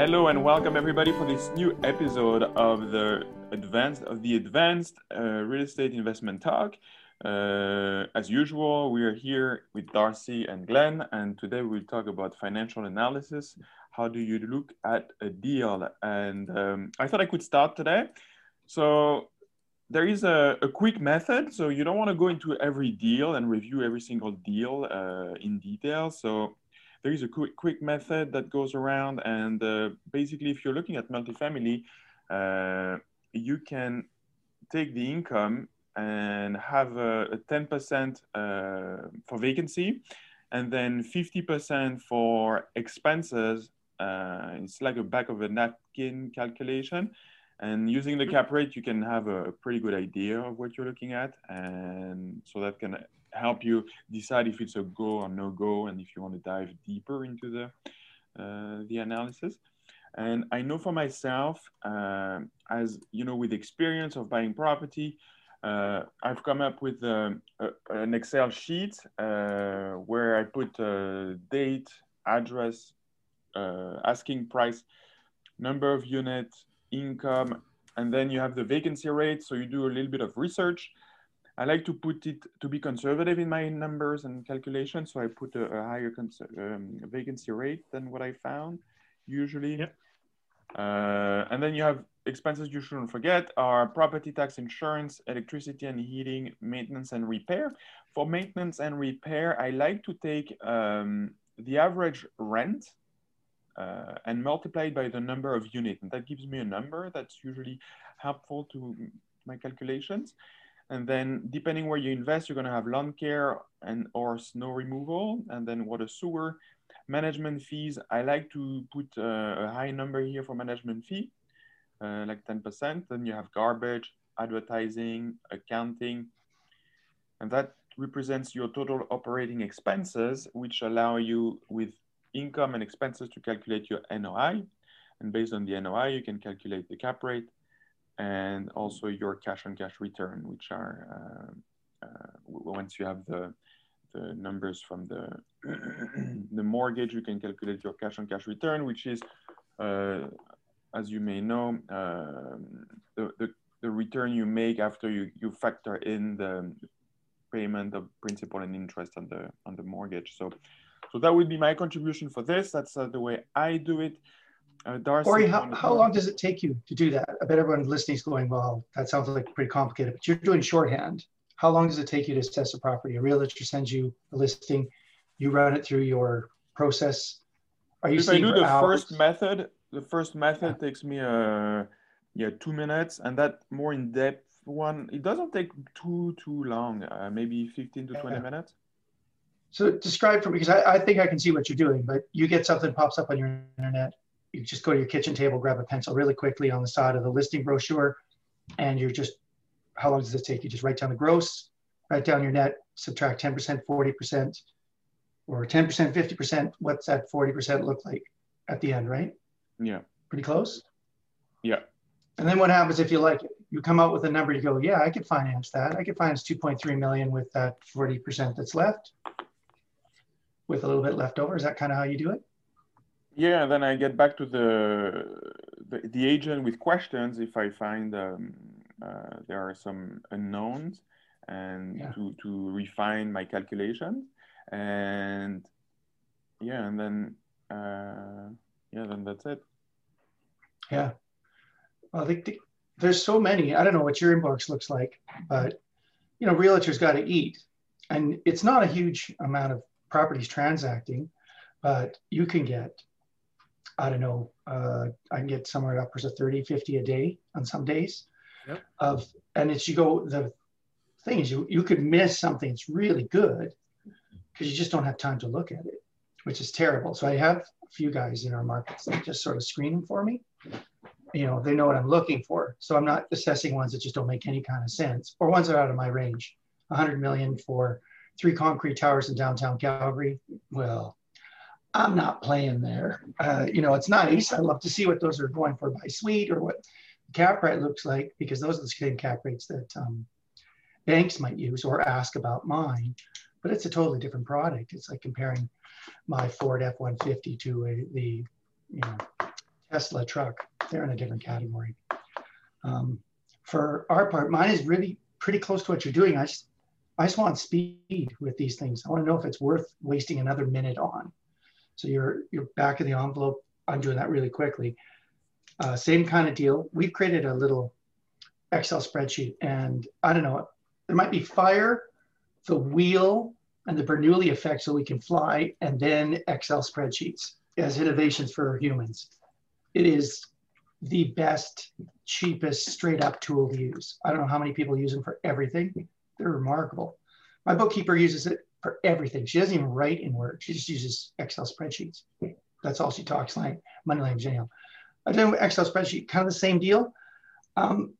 Hello and welcome everybody for this new episode of the advanced of the advanced uh, real estate investment talk. Uh, as usual, we are here with Darcy and Glenn, and today we'll talk about financial analysis. How do you look at a deal? And um, I thought I could start today. So there is a, a, quick method. So you don't want to go into every deal and review every single deal uh, in detail. So there is a quick, quick method that goes around. And uh, basically, if you're looking at multifamily, uh, you can take the income and have a, a 10% uh, for vacancy and then 50% for expenses. Uh, it's like a back of a napkin calculation. And using the cap rate, you can have a pretty good idea of what you're looking at. And so that can help you decide if it's a go or no go and if you want to dive deeper into the, uh, the analysis. And I know for myself, uh, as you know, with experience of buying property, uh, I've come up with um, a, an Excel sheet uh, where I put date, address, uh, asking price, number of units, income, and then you have the vacancy rate. So you do a little bit of research. I like to put it to be conservative in my numbers and calculations. So I put a, a higher um, vacancy rate than what I found usually. Yep. Uh, and then you have expenses you shouldn't forget are property tax, insurance, electricity and heating, maintenance and repair. For maintenance and repair, I like to take um, the average rent uh, and multiply it by the number of units. And that gives me a number that's usually helpful to my calculations. And then depending where you invest, you're gonna have lawn care and or snow removal, and then water sewer. Management fees, I like to put uh, a high number here for management fee, uh, like 10%. Then you have garbage, advertising, accounting, and that represents your total operating expenses, which allow you with income and expenses to calculate your NOI. And based on the NOI, you can calculate the cap rate and also your cash on cash return, which are uh, uh, once you have the the numbers from the the mortgage, you can calculate your cash on cash return, which is, uh, as you may know, um, the, the the return you make after you you factor in the payment of principal and interest on the on the mortgage. So so that would be my contribution for this. That's uh, the way I do it. Uh, Darcy, Corey, how, how long does it take you to do that? I bet everyone listening is going, well, that sounds like pretty complicated, but you're doing shorthand. How long does it take you to assess a property? A realtor sends you a listing, you run it through your process. Are you if I do the hours? first method, the first method yeah. takes me uh, yeah two minutes, and that more in depth one, it doesn't take too too long, uh, maybe 15 to 20 yeah. minutes. So describe for me, because I, I think I can see what you're doing, but you get something pops up on your internet. You just go to your kitchen table, grab a pencil really quickly on the side of the listing brochure, and you're just, how long does it take? You just write down the gross, write down your net, subtract 10%, 40%, or 10%, 50%. What's that 40% look like at the end, right? Yeah. Pretty close? Yeah. And then what happens if you like it? You come out with a number, you go, yeah, I could finance that. I could finance 2.3 million with that 40% that's left with a little bit left over. Is that kind of how you do it? Yeah, and then I get back to the the, the agent with questions if I find um, uh, there are some unknowns and yeah. to, to refine my calculations and yeah and then uh, yeah then that's it. Yeah. Well the, the, there's so many. I don't know what your inbox looks like but you know realtors got to eat. And it's not a huge amount of properties transacting, but you can get, I don't know, uh, I can get somewhere upwards of 30, 50 a day on some days yep. of, and it's, you go, the thing is you, you could miss something that's really good because you just don't have time to look at it, which is terrible. So I have a few guys in our markets that just sort of screen them for me. You know, they know what I'm looking for. So I'm not assessing ones that just don't make any kind of sense or ones that are out of my range. 100 million for three concrete towers in downtown Calgary. Well, I'm not playing there. Uh, you know, it's nice. I love to see what those are going for by suite or what cap rate looks like because those are the same cap rates that um, banks might use or ask about mine. But it's a totally different product. It's like comparing my Ford F-150 to a, the you know Tesla truck. They're in a different category. Um, for our part, mine is really pretty close to what you're doing. I just, I just want speed with these things. I want to know if it's worth wasting another minute on. So you're you're back of the envelope. I'm doing that really quickly. Uh, same kind of deal. We've created a little Excel spreadsheet, and I don't know. There might be fire, the wheel, and the Bernoulli effect, so we can fly, and then Excel spreadsheets as innovations for humans. It is the best, cheapest, straight up tool to use. I don't know how many people use them for everything. They're remarkable. My bookkeeper uses it for everything. She doesn't even write in Word. She just uses Excel spreadsheets. That's all she talks like money language anyhow. I do Excel spreadsheet, kind of the same deal. Um,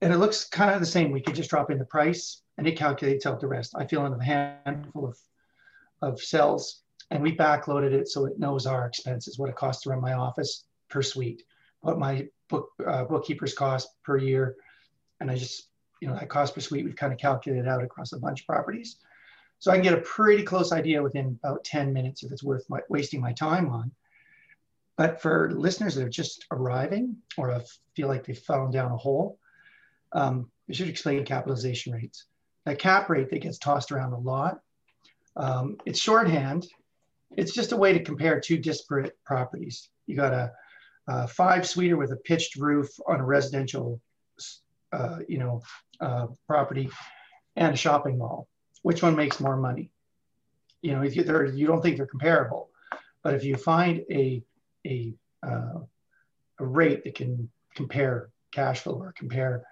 and it looks kind of the same. We could just drop in the price and it calculates out the rest. I fill in a handful of, of cells and we backloaded it so it knows our expenses, what it costs to run my office per suite, what my book uh, bookkeepers cost per year. And I just, you know, that cost per suite, we've kind of calculated out across a bunch of properties. So I can get a pretty close idea within about 10 minutes if it's worth my, wasting my time on. But for listeners that are just arriving or feel like they've fallen down a hole, um, I should explain capitalization rates. That cap rate that gets tossed around a lot, um, it's shorthand. It's just a way to compare two disparate properties. You got a, a five suiter with a pitched roof on a residential, uh, you know, uh, property, and a shopping mall. Which one makes more money? You know, if you, there, you don't think they're comparable, but if you find a a, uh, a rate that can compare cash flow or compare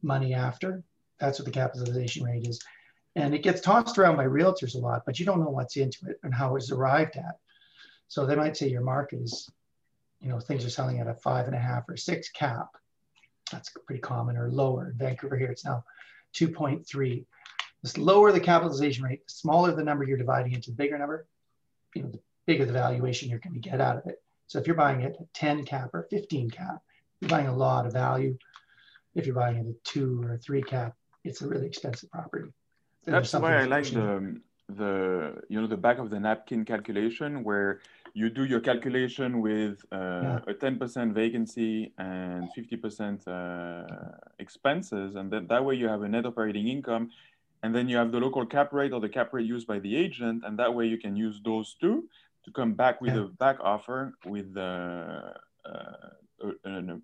money after. That's what the capitalization rate is. And it gets tossed around by realtors a lot, but you don't know what's into it and how it's arrived at. So they might say your market is, you know, things are selling at a five and a half or six cap. That's pretty common or lower. In Vancouver here, it's now 2.3. The lower the capitalization rate, the smaller the number you're dividing into the bigger number, you know, the bigger the valuation you're going to get out of it. So if you're buying it at 10 cap or 15 cap, you're buying a lot of value. If you're buying it at two or three cap, it's a really expensive property. That's why I like the the you know the back of the napkin calculation where you do your calculation with uh, yeah. a 10% vacancy and 50% uh, expenses and then that way you have a net operating income and then you have the local cap rate or the cap rate used by the agent and that way you can use those two to come back with a back offer with uh, uh, a,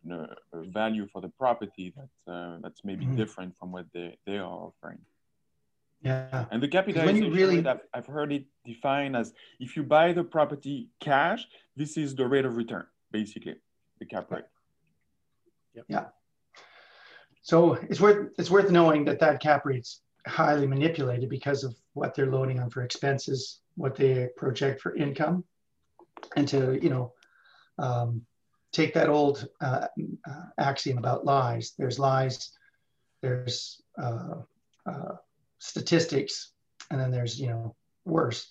value for the property that uh, that's maybe mm-hmm. different from what they, they are offering. Yeah. And the capitalization really... rate, I've, I've heard it defined as if you buy the property cash, this is the rate of return, basically, the cap rate. Yep. Yeah. So it's worth it's worth knowing that that cap rate's highly manipulated because of what they're loading on for expenses, what they project for income, and to you know um, take that old uh, uh, axiom about lies. There's lies, there's uh, uh statistics, and then there's you know worse.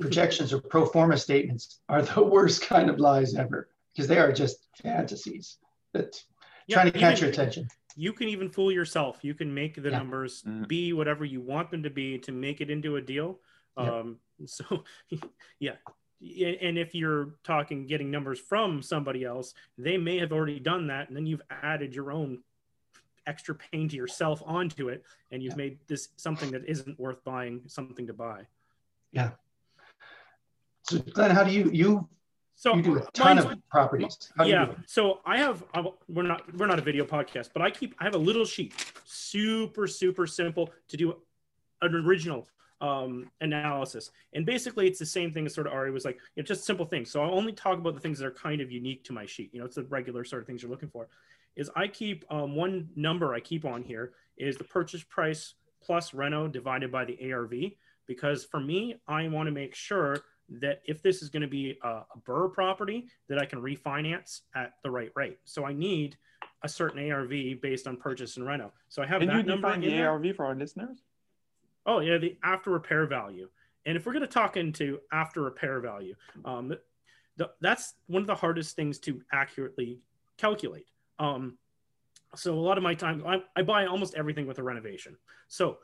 Projections or pro forma statements are the worst kind of lies ever because they are just fantasies that yeah, trying to catch your attention you can even fool yourself. You can make the yeah. numbers mm-hmm. be whatever you want them to be to make it into a deal. Yep. Um, so, yeah. And if you're talking getting numbers from somebody else, they may have already done that, and then you've added your own extra pain to yourself onto it, and you've made this something that isn't worth buying something to buy. Yeah. So, Glenn, how do you you so you do a ton of properties. yeah. So I have we're not we're not a video podcast, but I keep I have a little sheet, super super simple to do an original um, analysis. And basically, it's the same thing as sort of Ari was like, you know, just simple things. So I only talk about the things that are kind of unique to my sheet. You know, it's the regular sort of things you're looking for. Is I keep um, one number I keep on here is the purchase price plus reno divided by the ARV because for me, I want to make sure that if this is going to be a, a BRRRR property, that I can refinance at the right rate. So I need a certain ARV based on purchase and reno. So I have can that you number. Can you define the ARV for our listeners? Oh yeah, the after repair value. And if we're going to talk into after repair value, um, the, that's one of the hardest things to accurately calculate. Um, so a lot of my time, I, I buy almost everything with a renovation. So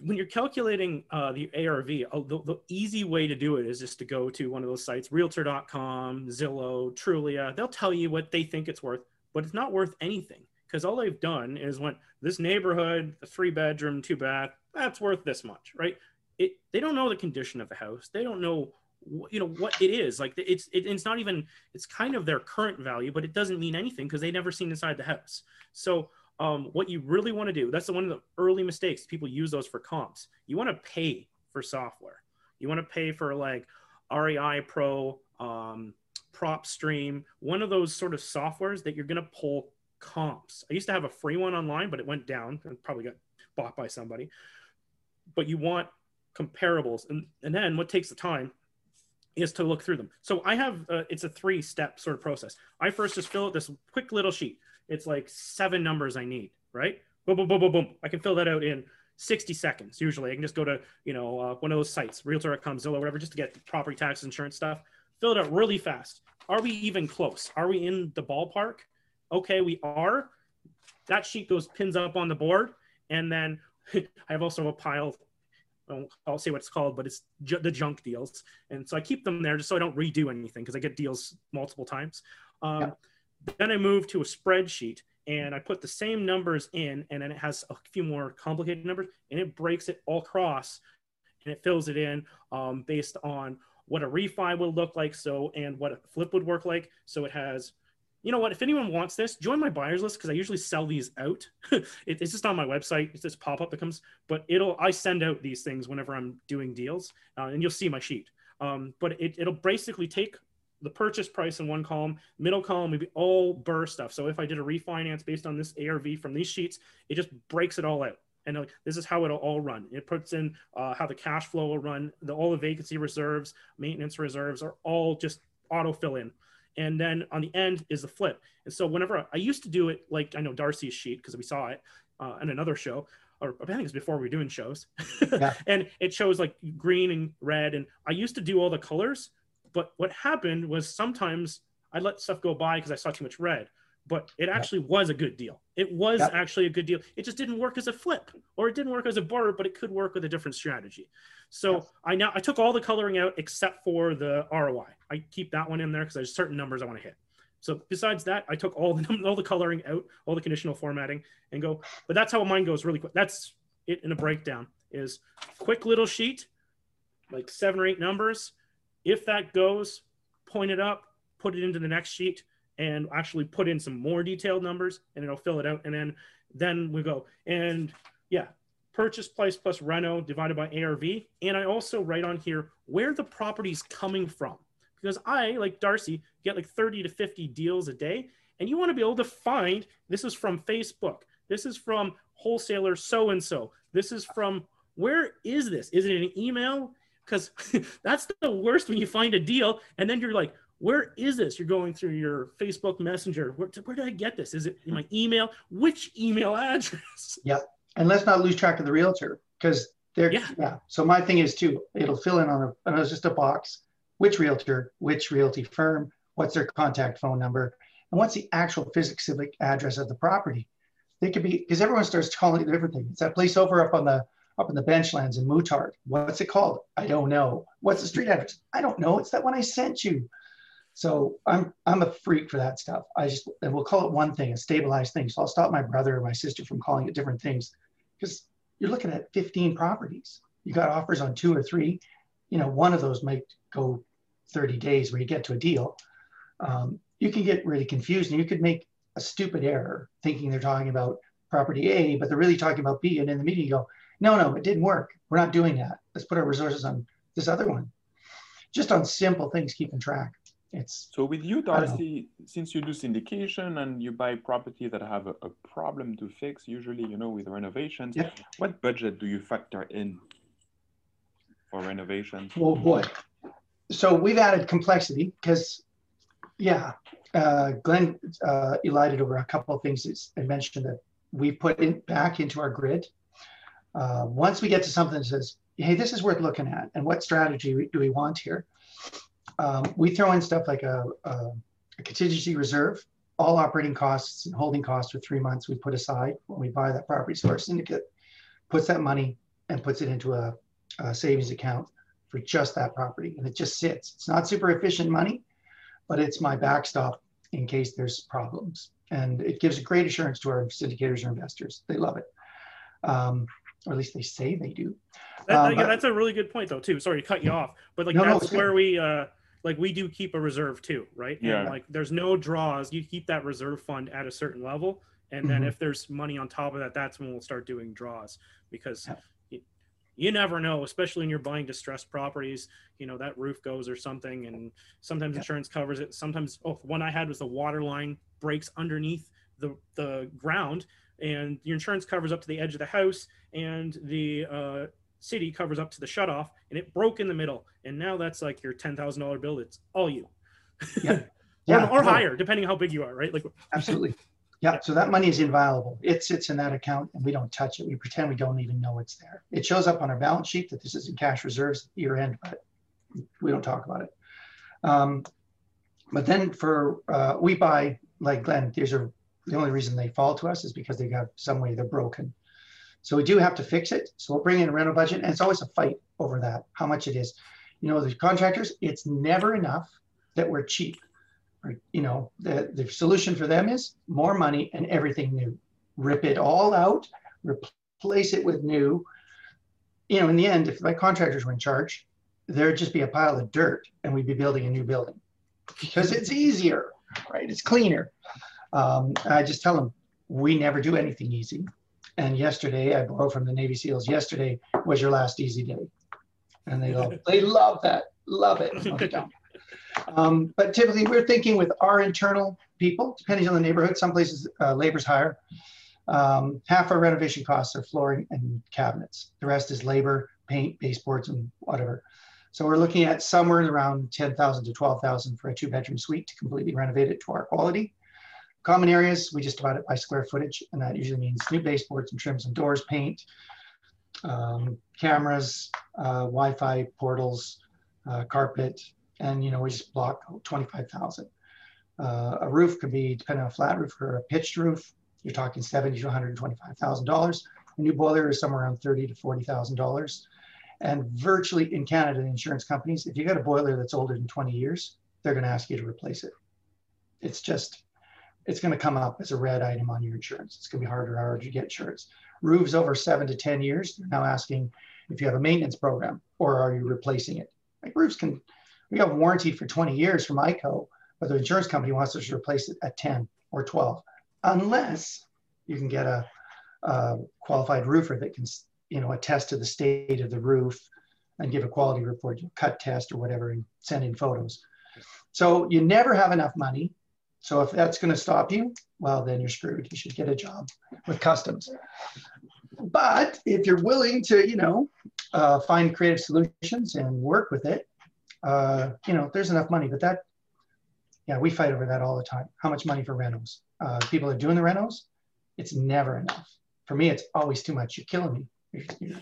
when you're calculating uh, the ARV, uh, the, the, easy way to do it is just to go to one of those sites, realtor.com, Zillow, Trulia. They'll tell you what they think it's worth, but it's not worth anything because all they've done is went this neighborhood, a three bedroom, two bath, that's worth this much, right? It, they don't know the condition of the house. They don't know you know what it is like it's it, it's not even it's kind of their current value but it doesn't mean anything because they never seen inside the house so um, what you really want to do that's one of the early mistakes people use those for comps. You want to pay for software. You want to pay for like REIPro um, PropStream one of those sort of softwares that you're going to pull comps. I used to have a free one online but it went down and probably got bought by somebody. But you want comparables and, and then what takes the time is to look through them. So i have uh, it's a three step sort of process. I first just fill out this quick little sheet it's like seven numbers I need, right? Boom, boom, boom, boom, boom. I can fill that out in 60 seconds. Usually I can just go to, you know, uh, one of those sites, realtor.com, Zillow, whatever, just to get property tax insurance stuff. Fill it out really fast. Are we even close? Are we in the ballpark? Okay, we are. That sheet goes pins up on the board. And then I have also a pile I'll say what it's called, but it's ju- the junk deals. And so I keep them there just so I don't redo anything because I get deals multiple times. Um, yeah. Then I moved to a spreadsheet and I put the same numbers in, and then it has a few more complicated numbers, and it breaks it all across, and it fills it in um, based on what a refi would look like, so and what a flip would work like. So it has, you know what? If anyone wants this, join my buyers list because I usually sell these out. it, it's just on my website. It's this pop up that comes, but it'll I send out these things whenever I'm doing deals, uh, and you'll see my sheet. Um, but it, it'll basically take the purchase price in one column, middle column would be all BRRRR stuff. So if I did a refinance based on this ARV from these sheets, it just breaks it all out. And like, this is how it'll all run. It puts in uh, how the cash flow will run, the, all the vacancy reserves, maintenance reserves are all just auto fill in. And then on the end is the flip. And so whenever I, I used to do it, like I know Darcy's sheet because we saw it uh, in another show, or I think it's before we were doing shows. Yeah. and it shows like green and red. And I used to do all the colors but what happened was sometimes I let stuff go by because I saw too much red. But it actually yep. was a good deal. It was yep. actually a good deal. It just didn't work as a flip, or it didn't work as a BRRRR, but it could work with a different strategy. So yep. I now I took all the coloring out except for the ROI. I keep that one in there because there's certain numbers I want to hit. So besides that, I took all the all the coloring out, all the conditional formatting, and go. But that's how mine goes really quick. That's it in a breakdown. Is quick little sheet, like seven or eight numbers, if that goes, point it up, put it into the next sheet, and actually put in some more detailed numbers, and it'll fill it out. And then then we go. And yeah, purchase price plus reno divided by ARV. And I also write on here where the property's coming from. Because I, like Darcy, get like 30 to 50 deals a day. And you want to be able to find this is from Facebook. This is from wholesaler so and so. This is from where is this? Is it an email? Because that's the worst when you find a deal and then you're like where is this? You're going through your facebook messenger. Where, where did i get this? Is it in my email? Which email address? Yeah and let's not lose track of the realtor because they're yeah. yeah. So my thing is too it'll fill in on a it's just a box. Which realtor which realty firm what's their contact phone number and what's the actual physical address of the property? They could be because everyone starts calling it everything it's that place over up on the up in the benchlands in Moutard. What's it called? I don't know. What's the street address? I don't know. It's that one I sent you. So I'm I'm a freak for that stuff. I just and we'll call it one thing, a stabilized thing. So I'll stop my brother or my sister from calling it different things because you're looking at 15 properties. You got offers on two or three. You know, one of those might go 30 days where you get to a deal. Um, you can get really confused and you could make a stupid error thinking they're talking about property A, but they're really talking about B. And in the meeting, you go, no, no, it didn't work. We're not doing that. Let's put our resources on this other one. Just on simple things, keeping track. It's so with you, Darcy, since you do syndication and you buy property that have a, a problem to fix, usually, you know, with renovations, yep. what budget do you factor in for renovations? Well, boy. So we've added complexity because, yeah, uh, Glenn uh, elided over a couple of things I mentioned that we put in back into our grid uh, once we get to something that says, hey, this is worth looking at, and what strategy do we want here? Um, we throw in stuff like a, a, a, contingency reserve, all operating costs and holding costs for three months we put aside when we buy that property. So our syndicate puts that money and puts it into a, a savings account for just that property. And it just sits. It's not super efficient money, but it's my backstop in case there's problems. And it gives great assurance to our syndicators or investors. They love it. Um, or at least they say they do. That, um, yeah, but, that's a really good point, though, too. Sorry to cut you off, but like no, that's no, where good. we uh, like we do keep a reserve too, right? Yeah. And like there's no draws. You keep that reserve fund at a certain level, and then mm-hmm. if there's money on top of that, that's when we'll start doing draws because. Yeah. You, you never know, especially when you're buying distressed properties. You know that roof goes or something, and sometimes yeah. insurance covers it. Sometimes, oh, one I had was the water line breaks underneath the the ground, and your insurance covers up to the edge of the house and the uh, city covers up to the shutoff and it broke in the middle. And now that's like your $10000 bill it's all you. Yeah, yeah. or, or higher depending how big you are right? Like absolutely. Yeah so that money is inviolable. It sits in that account and we don't touch it. We pretend we don't even know it's there. It shows up on our balance sheet that this is in cash reserves year end but we don't talk about it. Um, but then for uh, we buy like glenn these are the only reason they fall to us is because they got some way they're broken. So we do have to fix it. So we'll bring in a rental budget, and it's always a fight over that, how much it is. You know, the contractors, it's never enough that we're cheap. Or, you know, the, the solution for them is more money and everything new. Rip it all out, replace it with new. You know, in the end, if my contractors were in charge, there'd just be a pile of dirt and we'd be building a new building because it's easier, right? It's cleaner. Um, I just tell them we never do anything easy. And yesterday, I borrowed from the Navy SEALs. Yesterday was your last easy day, and they love they love that, love it. um, but typically, we're thinking with our internal people, depending on the neighborhood. Some places uh, labor's higher. Um, half our renovation costs are flooring and cabinets. The rest is labor, paint, baseboards, and whatever. So we're looking at somewhere around 10,000 to 12,000 for a two bedroom suite to completely renovate it to our quality. Common areas, we just divide it by square footage, and that usually means new baseboards and trims and doors, paint, um, cameras, uh, Wi-Fi portals, uh, carpet, and you know we just block 25,000. Uh, a roof could be, depending on a flat roof or a pitched roof, you're talking 70 to 125,000 dollars. A new boiler is somewhere around 30 to 40,000 dollars. And virtually in Canada, the insurance companies, if you got a boiler that's older than 20 years, they're going to ask you to replace it. It's just it's going to come up as a red item on your insurance. It's going to be harder and harder to get insurance. Roofs over seven to 10 years, they're now asking if you have a maintenance program or are you replacing it? Like roofs can, we have a warranty for 20 years from IKO, but the insurance company wants us to replace it at 10 or 12, unless you can get a, a qualified roofer that can, you know, attest to the state of the roof and give a quality report, cut test or whatever, and send in photos. So you never have enough money so if that's going to stop you, well, then you're screwed. You should get a job with customs. But if you're willing to, you know, uh, find creative solutions and work with it, uh, you know, there's enough money. But that, yeah, we fight over that all the time. How much money for renos? Uh, people are doing the renos. It's never enough. For me, it's always too much. You're killing me. You're, you're,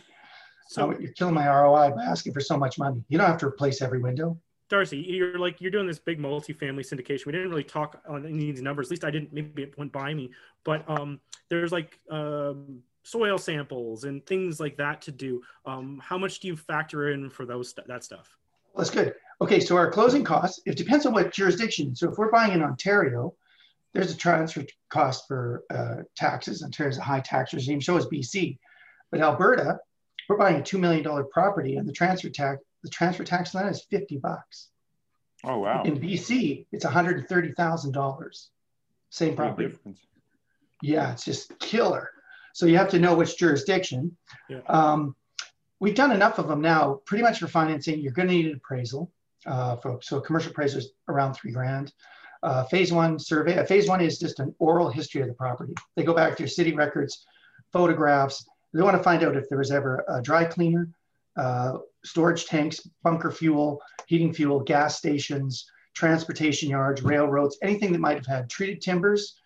so you're killing my ROI by asking for so much money. You don't have to replace every window. Darcy, you're like you're doing this big multi-family syndication. We didn't really talk on any of these numbers. At least I didn't. Maybe it went by me. But um, there's like um, soil samples and things like that to do. Um, how much do you factor in for those that stuff? That's good. Okay, so our closing costs. It depends on what jurisdiction. So if we're buying in Ontario, there's a transfer cost for uh, taxes. Ontario's a high tax regime. So is BC, but Alberta, we're buying a two million dollar property, and the transfer tax the transfer tax on that is 50 bucks. Oh, wow. In BC, it's $130,000. Same property. Yeah, it's just killer. So you have to know which jurisdiction. Yeah. Um, we've done enough of them now, pretty much for financing. You're going to need an appraisal. Uh, for, so a commercial appraiser is around three grand. Uh, phase one survey. A phase one is just an oral history of the property. They go back to your city records, photographs. They want to find out if there was ever a dry cleaner, uh, storage tanks, bunker fuel, heating fuel, gas stations, transportation yards, railroads, anything that might have had treated timbers,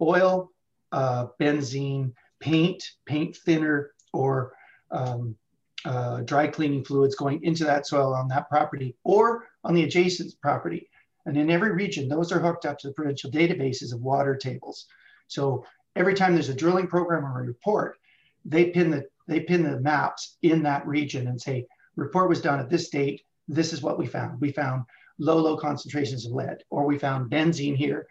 oil, uh, benzene, paint, paint thinner, or um, uh, dry cleaning fluids going into that soil on that property or on the adjacent property. And in every region, those are hooked up to the provincial databases of water tables. So every time there's a drilling program or a report, they pin the they pin the maps in that region and say, report was done at this date. This is what we found. We found low, low concentrations of lead, or we found benzene here.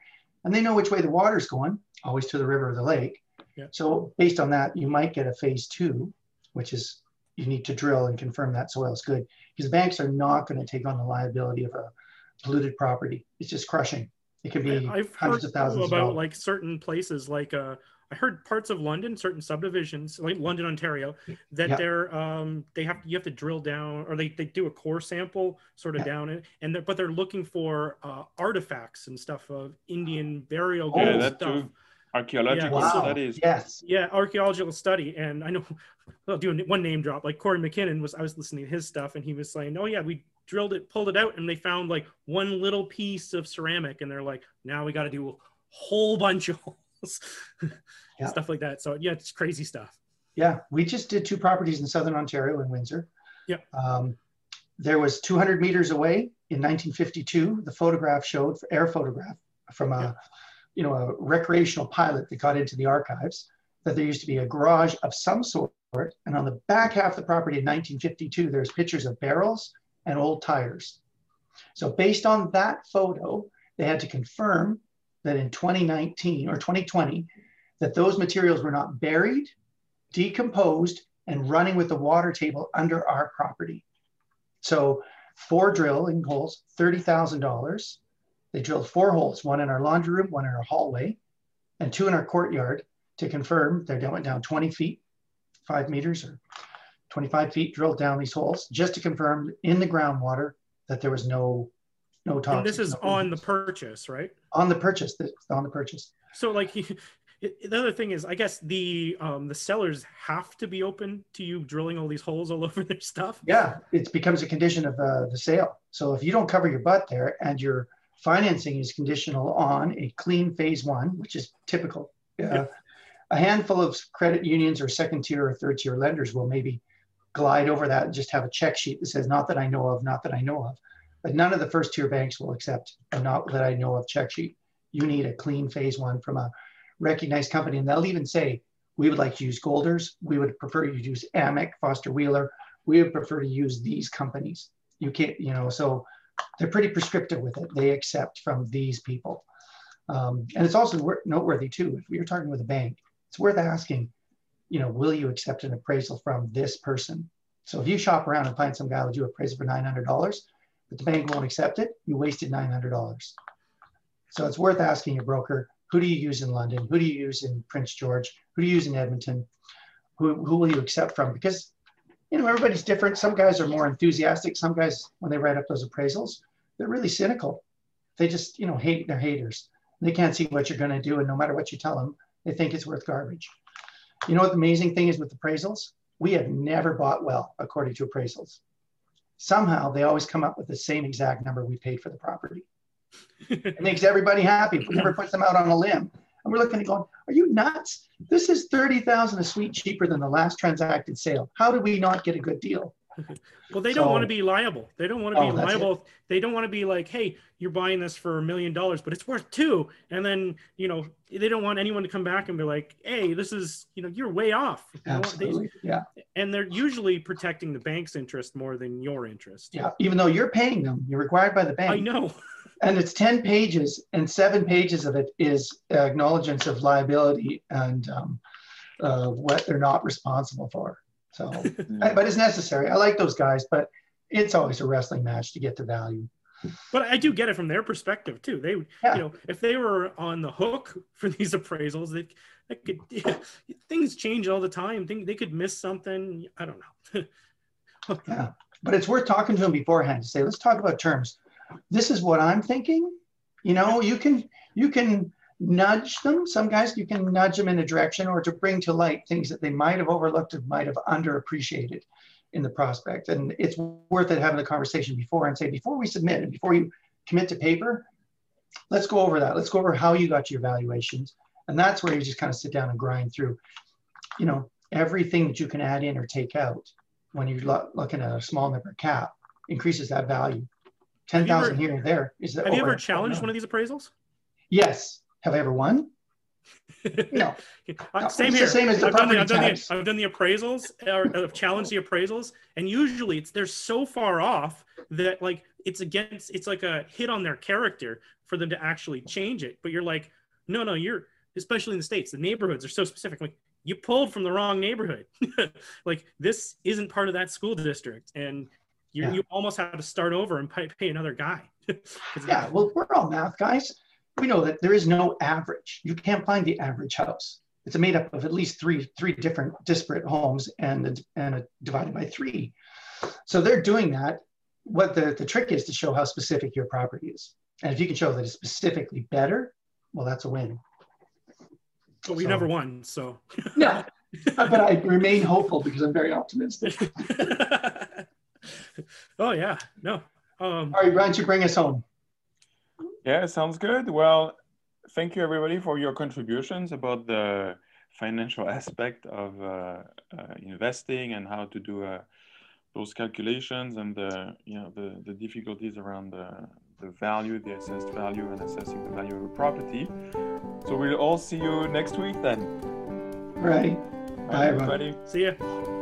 And they know which way the water's going, always to the river or the lake. Yeah. So based on that, you might get a phase two, which is you need to drill and confirm that soil is good. Because banks are not going to take on the liability of a polluted property. It's just crushing. It could be I've hundreds heard of thousands about dollars. like certain places, like uh, I heard parts of London, certain subdivisions, like London, Ontario, that Yeah. they're um, they have you have to drill down, or they, they do a core sample sort of Yeah. down it, and they're, but they're looking for uh, artifacts and stuff of Indian burial Oh, Yeah, ground that stuff. too. Archaeological Yeah, so- studies. Yes. Yeah, archaeological study, and I know I'll do one name drop. Like Corey McKinnon was, I was listening to his stuff, and he was saying, "Oh yeah, we drilled it, pulled it out, and they found like one little piece of ceramic, and they're like, now we got to do a whole bunch of holes, Yeah. stuff like that." So yeah, it's crazy stuff. Yeah, we just did two properties in southern Ontario in Windsor. Yeah. Um, there was 200 meters away in 1952. The photograph showed air photograph from a, Yeah. you know, a recreational pilot that got into the archives that there used to be a garage of some sort, and on the back half of the property in 1952, there's pictures of barrels and old tires. So based on that photo, they had to confirm that in 2019 or 2020, that those materials were not buried decomposed and running with the water table under our property. So four drilling holes, $30,000. They drilled four holes, one in our laundry room, one in our hallway, and two in our courtyard to confirm they went down 20 feet, five meters or 25 feet, drilled down these holes just to confirm in the groundwater that there was no, no toxic. and this is no on the purchase, right? on the purchase, this- on the purchase. So like he, the other thing is, I guess the um, the sellers have to be open to you drilling all these holes all over their stuff. Yeah, it becomes a condition of uh, the sale. So if you don't cover your butt there and your financing is conditional on a clean phase one, which is typical, uh, Yeah. a handful of credit unions or second tier or third tier lenders will maybe glide over that and just have a check sheet that says, not that I know of, not that I know of. But none of the first tier banks will accept a not that I know of check sheet. You need a clean phase one from a recognized company. And they'll even say, we would like to use Golders. We would prefer you to use Amec, Foster Wheeler. We would prefer to use these companies. You can't, you know, so they're pretty prescriptive with it. They accept from these people. Um, and it's also noteworthy too, if you're talking with a bank, it's worth asking, you know, will you accept an appraisal from this person? So if you shop around and find some guy will do appraisal for $900, but the bank won't accept it, you wasted $900. So it's worth asking your broker, who do you use in London? Who do you use in Prince George? Who do you use in Edmonton? Who, who will you accept from? Because, you know, everybody's different. Some guys are more enthusiastic. Some guys, when they write up those appraisals, they're really cynical. They just, you know, hate, they're haters. They can't see what you're going to do. And no matter what you tell them, they think it's worth garbage. You know what the amazing thing is with appraisals? We have never bought well according to appraisals. Somehow they always come up with the same exact number we paid for the property. It makes everybody happy. We never puts them out on a limb. And we're looking and going, are you nuts? This is 30,000 a suite cheaper than the last transacted sale. How did we not get a good deal? Well, they don't want to be liable. They don't want to Oh, be liable. They don't want to be like, hey, you're buying this for a million dollars, but it's worth two. And then, you know, they don't want anyone to come back and be like, hey, this is, you know, you're way off. You know, they- Absolutely. Yeah. and they're usually protecting the bank's interest more than your interest. Yeah. Even though you're paying them, you're required by the bank. I know. And it's 10 pages, and seven pages of it is acknowledgments of liability and um, uh, what they're not responsible for. So, I- but it's necessary. I like those guys, but it's always a wrestling match to get the value. But I do get it from their perspective too. They, Yeah. you know, if they were on the hook for these appraisals, they, they could, things change all the time. Think they could miss something. I don't know. Yeah. But it's worth talking to them beforehand to say, let's talk about terms. This is what I'm thinking. You know, you can you can nudge them. Some guys you can nudge them in a direction or to bring to light things that they might have overlooked or might have underappreciated in the prospect. And it's worth it having a conversation before and say, before we submit and before you commit to paper, let's go over that. Let's go over how you got your valuations. And that's where you just kind of sit down and grind through, you know, everything that you can add in or take out when you're lo- looking at a small number cap increases that value. Ten thousand here and there is. that Have you ever challenged one of these appraisals? Yes. Have I ever won? No, Uh, No, same here. same as the I've, done the, property I've, done the. I've done the appraisals, or I've challenged the appraisals, and usually it's they're so far off that like it's against it's like a hit on their character for them to actually change it. But you're like, no, no, you're especially in the states, the neighborhoods are so specific. Like you pulled from the wrong neighborhood. like this isn't part of that school district, and you Yeah. you almost have to start over and pay, pay another guy. yeah, well, we're all math guys. We know that there is no average. You can't find the average house. It's made up of at least three three different disparate homes and and a, divided by three. So they're doing that. What the, the trick is to show how specific your property is. And if you can show that it's specifically better, well, that's a win. but we So- never won, so. Yeah. but I remain hopeful because I'm very optimistic. oh yeah, no. Um, All right, why don't you bring us home? Yeah, sounds good. Well, thank you everybody for your contributions about the financial aspect of uh, uh, investing and how to do uh, those calculations and the you know the, the difficulties around the, the value, the assessed value, and assessing the value of a property. So we'll all see you next week then. All right. Bye, everyone. everybody. see ya.